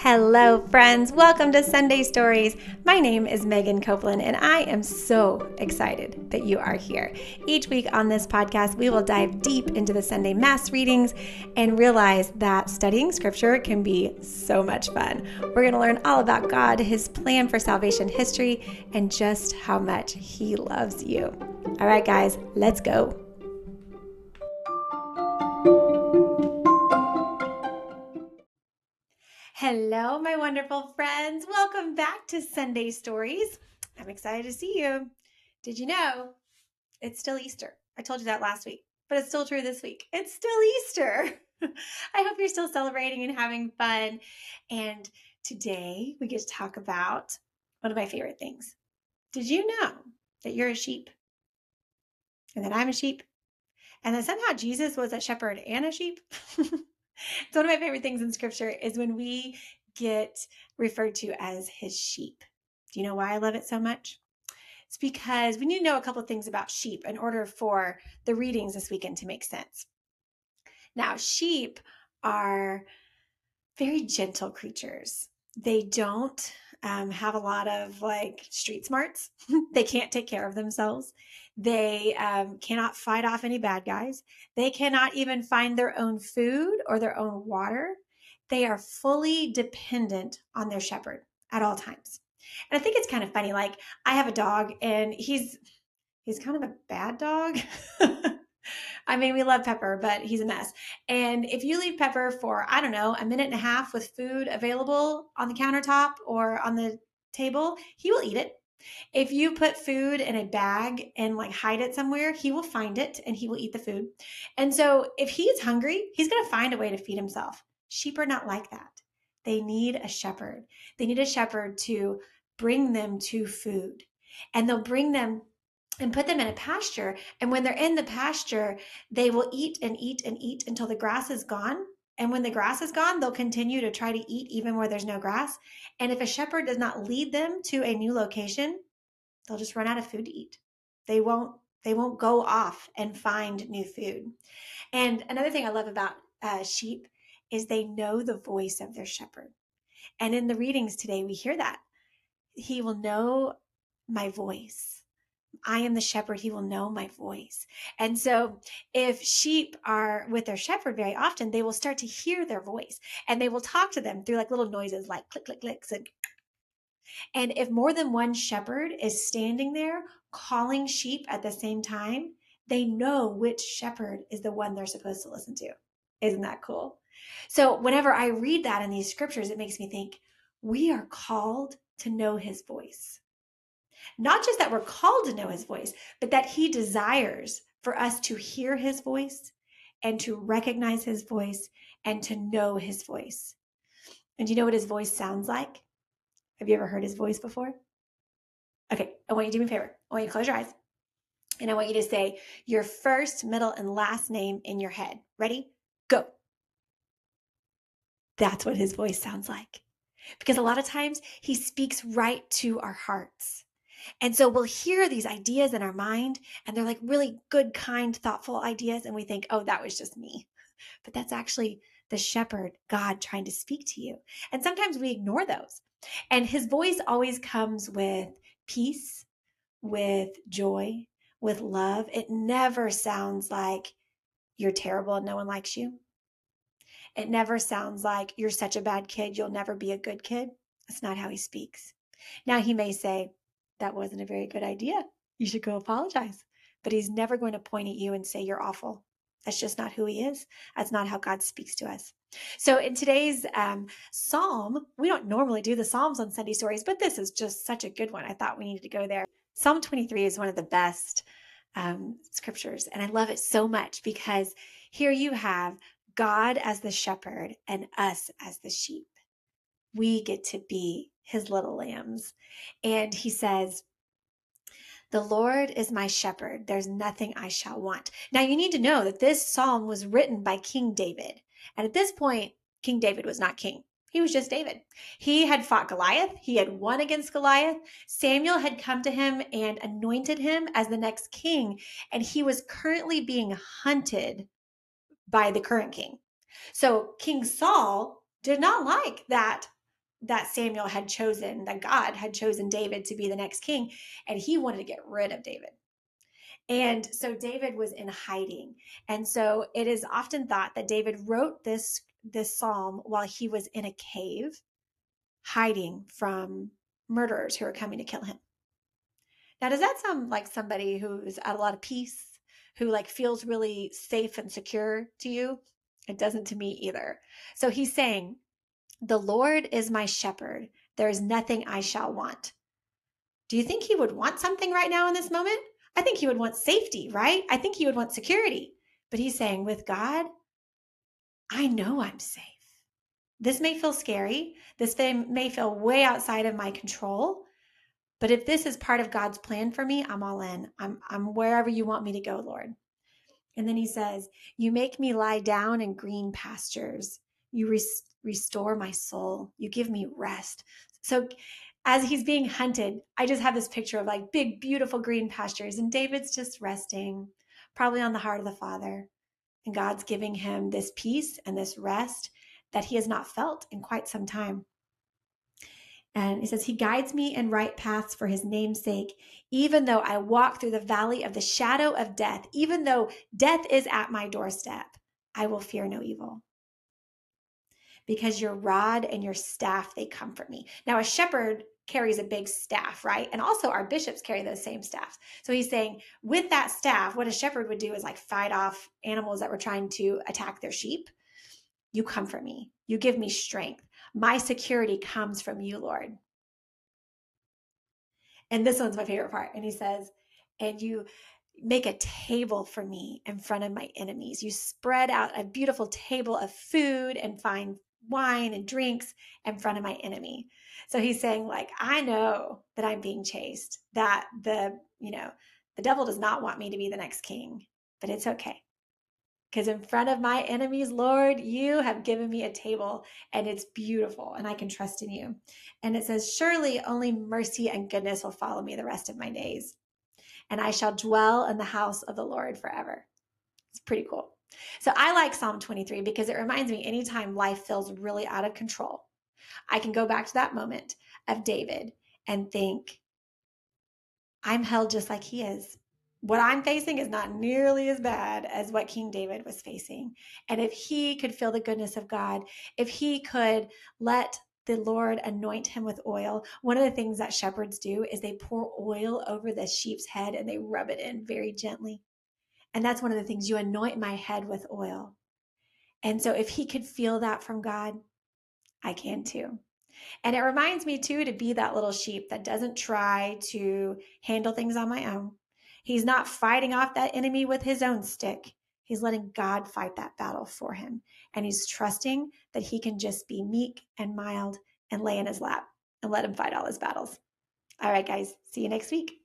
Hello, friends. Welcome to Sunday Stories. My name is Megan Copeland, and I am so excited that you are here. Each week on this podcast, we will dive deep into the Sunday Mass readings and realize that studying Scripture can be so much fun. We're going to learn all about God, His plan for salvation history, and just how much He loves you. All right, guys, let's go. Hello, my wonderful friends. Welcome back to Sunday Stories. I'm excited to see you. Did you know it's still Easter? I told you that last week, but it's still true this week. It's still Easter. I hope you're still celebrating and having fun. And today we get to talk about one of my favorite things. Did you know that you're a sheep and that I'm a sheep and that somehow Jesus was a shepherd and a sheep? It's one of my favorite things in scripture is when we get referred to as his sheep. Do you know why I love it so much? It's because we need to know a couple of things about sheep in order for the readings this weekend to make sense. Now, sheep are very gentle creatures. They don't um, have a lot of like street smarts. they can't take care of themselves. They um, cannot fight off any bad guys. They cannot even find their own food or their own water. They are fully dependent on their shepherd at all times. And I think it's kind of funny. Like I have a dog and he's he's kind of a bad dog. I mean, we love Pepper, but he's a mess. And if you leave Pepper for, I don't know, a minute and a half with food available on the countertop or on the table, he will eat it. If you put food in a bag and like hide it somewhere, he will find it and he will eat the food. And so if he's hungry, he's going to find a way to feed himself. Sheep are not like that. They need a shepherd. They need a shepherd to bring them to food. And they'll bring them and put them in a pasture. And when they're in the pasture, they will eat and eat and eat until the grass is gone. And when the grass is gone, they'll continue to try to eat even where there's no grass. And if a shepherd does not lead them to a new location, they'll just run out of food to eat. They won't they won't go off and find new food. And another thing I love about uh, sheep is they know the voice of their shepherd. And in the readings today, we hear that. He will know my voice. I am the shepherd, he will know my voice. And so, if sheep are with their shepherd very often, they will start to hear their voice and they will talk to them through like little noises like click, click, clicks. And, and if more than one shepherd is standing there calling sheep at the same time, they know which shepherd is the one they're supposed to listen to. Isn't that cool? So, whenever I read that in these scriptures, it makes me think we are called to know his voice. Not just that we're called to know his voice, but that he desires for us to hear his voice and to recognize his voice and to know his voice. And do you know what his voice sounds like? Have you ever heard his voice before? Okay, I want you to do me a favor. I want you to close your eyes. And I want you to say your first, middle, and last name in your head. Ready? Go. That's what his voice sounds like. Because a lot of times he speaks right to our hearts. And so we'll hear these ideas in our mind, and they're like really good, kind, thoughtful ideas. And we think, oh, that was just me. But that's actually the shepherd, God, trying to speak to you. And sometimes we ignore those. And his voice always comes with peace, with joy, with love. It never sounds like you're terrible and no one likes you. It never sounds like you're such a bad kid, you'll never be a good kid. That's not how he speaks. Now, he may say, that wasn't a very good idea. You should go apologize. But he's never going to point at you and say you're awful. That's just not who he is. That's not how God speaks to us. So, in today's um, psalm, we don't normally do the psalms on Sunday stories, but this is just such a good one. I thought we needed to go there. Psalm 23 is one of the best um, scriptures, and I love it so much because here you have God as the shepherd and us as the sheep. We get to be his little lambs. And he says, the Lord is my shepherd. There's nothing I shall want. Now, you need to know that this psalm was written by King David. And at this point, King David was not king. He was just David. He had fought Goliath. He had won against Goliath. Samuel had come to him and anointed him as the next king. And he was currently being hunted by the current king. So King Saul did not like that that Samuel had chosen, that God had chosen David to be the next king, and he wanted to get rid of David. And so David was in hiding. And so it is often thought that David wrote this this psalm while he was in a cave hiding from murderers who are coming to kill him. Now, does that sound like somebody who's at a lot of peace, who like feels really safe and secure to you? It doesn't to me either. So he's saying, The Lord is my shepherd. There is nothing I shall want. Do you think he would want something right now in this moment? I think he would want safety, right? I think he would want security. But he's saying, with God, I know I'm safe. This may feel scary. This may feel way outside of my control. But if this is part of God's plan for me, I'm all in. I'm, I'm wherever you want me to go, Lord. And then he says, You make me lie down in green pastures. You res- restore my soul. You give me rest. So as he's being hunted, I just have this picture of like big, beautiful green pastures, and David's just resting, probably on the heart of the Father. And God's giving him this peace and this rest that he has not felt in quite some time. And he says, He guides me in right paths for his name's sake. Even though I walk through the valley of the shadow of death, even though death is at my doorstep, I will fear no evil. Because your rod and your staff, they comfort me. Now, a shepherd carries a big staff, right? And also our bishops carry those same staffs. So he's saying, with that staff, what a shepherd would do is like fight off animals that were trying to attack their sheep. You comfort me, you give me strength. My security comes from you, Lord. And this one's my favorite part. And he says, and you make a table for me in front of my enemies. You spread out a beautiful table of food and fine wine and drinks in front of my enemy. So he's saying, like, I know that I'm being chased, that the, you know, the devil does not want me to be the next king, but it's okay. Because in front of my enemies, Lord, you have given me a table and it's beautiful and I can trust in you. And it says, Surely only mercy and goodness will follow me the rest of my days, and I shall dwell in the house of the Lord forever. It's pretty cool. So I like Psalm 23 because it reminds me anytime life feels really out of control, I can go back to that moment of David and think, I'm held just like he is what I'm facing is not nearly as bad as what King David was facing. And if he could feel the goodness of God, if he could let the Lord anoint him with oil, one of the things that shepherds do is they pour oil over the sheep's head and they rub it in very gently. And that's one of the things you anoint my head with oil. And so if he could feel that from God, I can too. And it reminds me too to be that little sheep that doesn't try to handle things on my own He's not fighting off that enemy with his own stick. He's letting God fight that battle for him. And he's trusting that he can just be meek and mild and lay in his lap and let him fight all his battles. All right, guys, see you next week.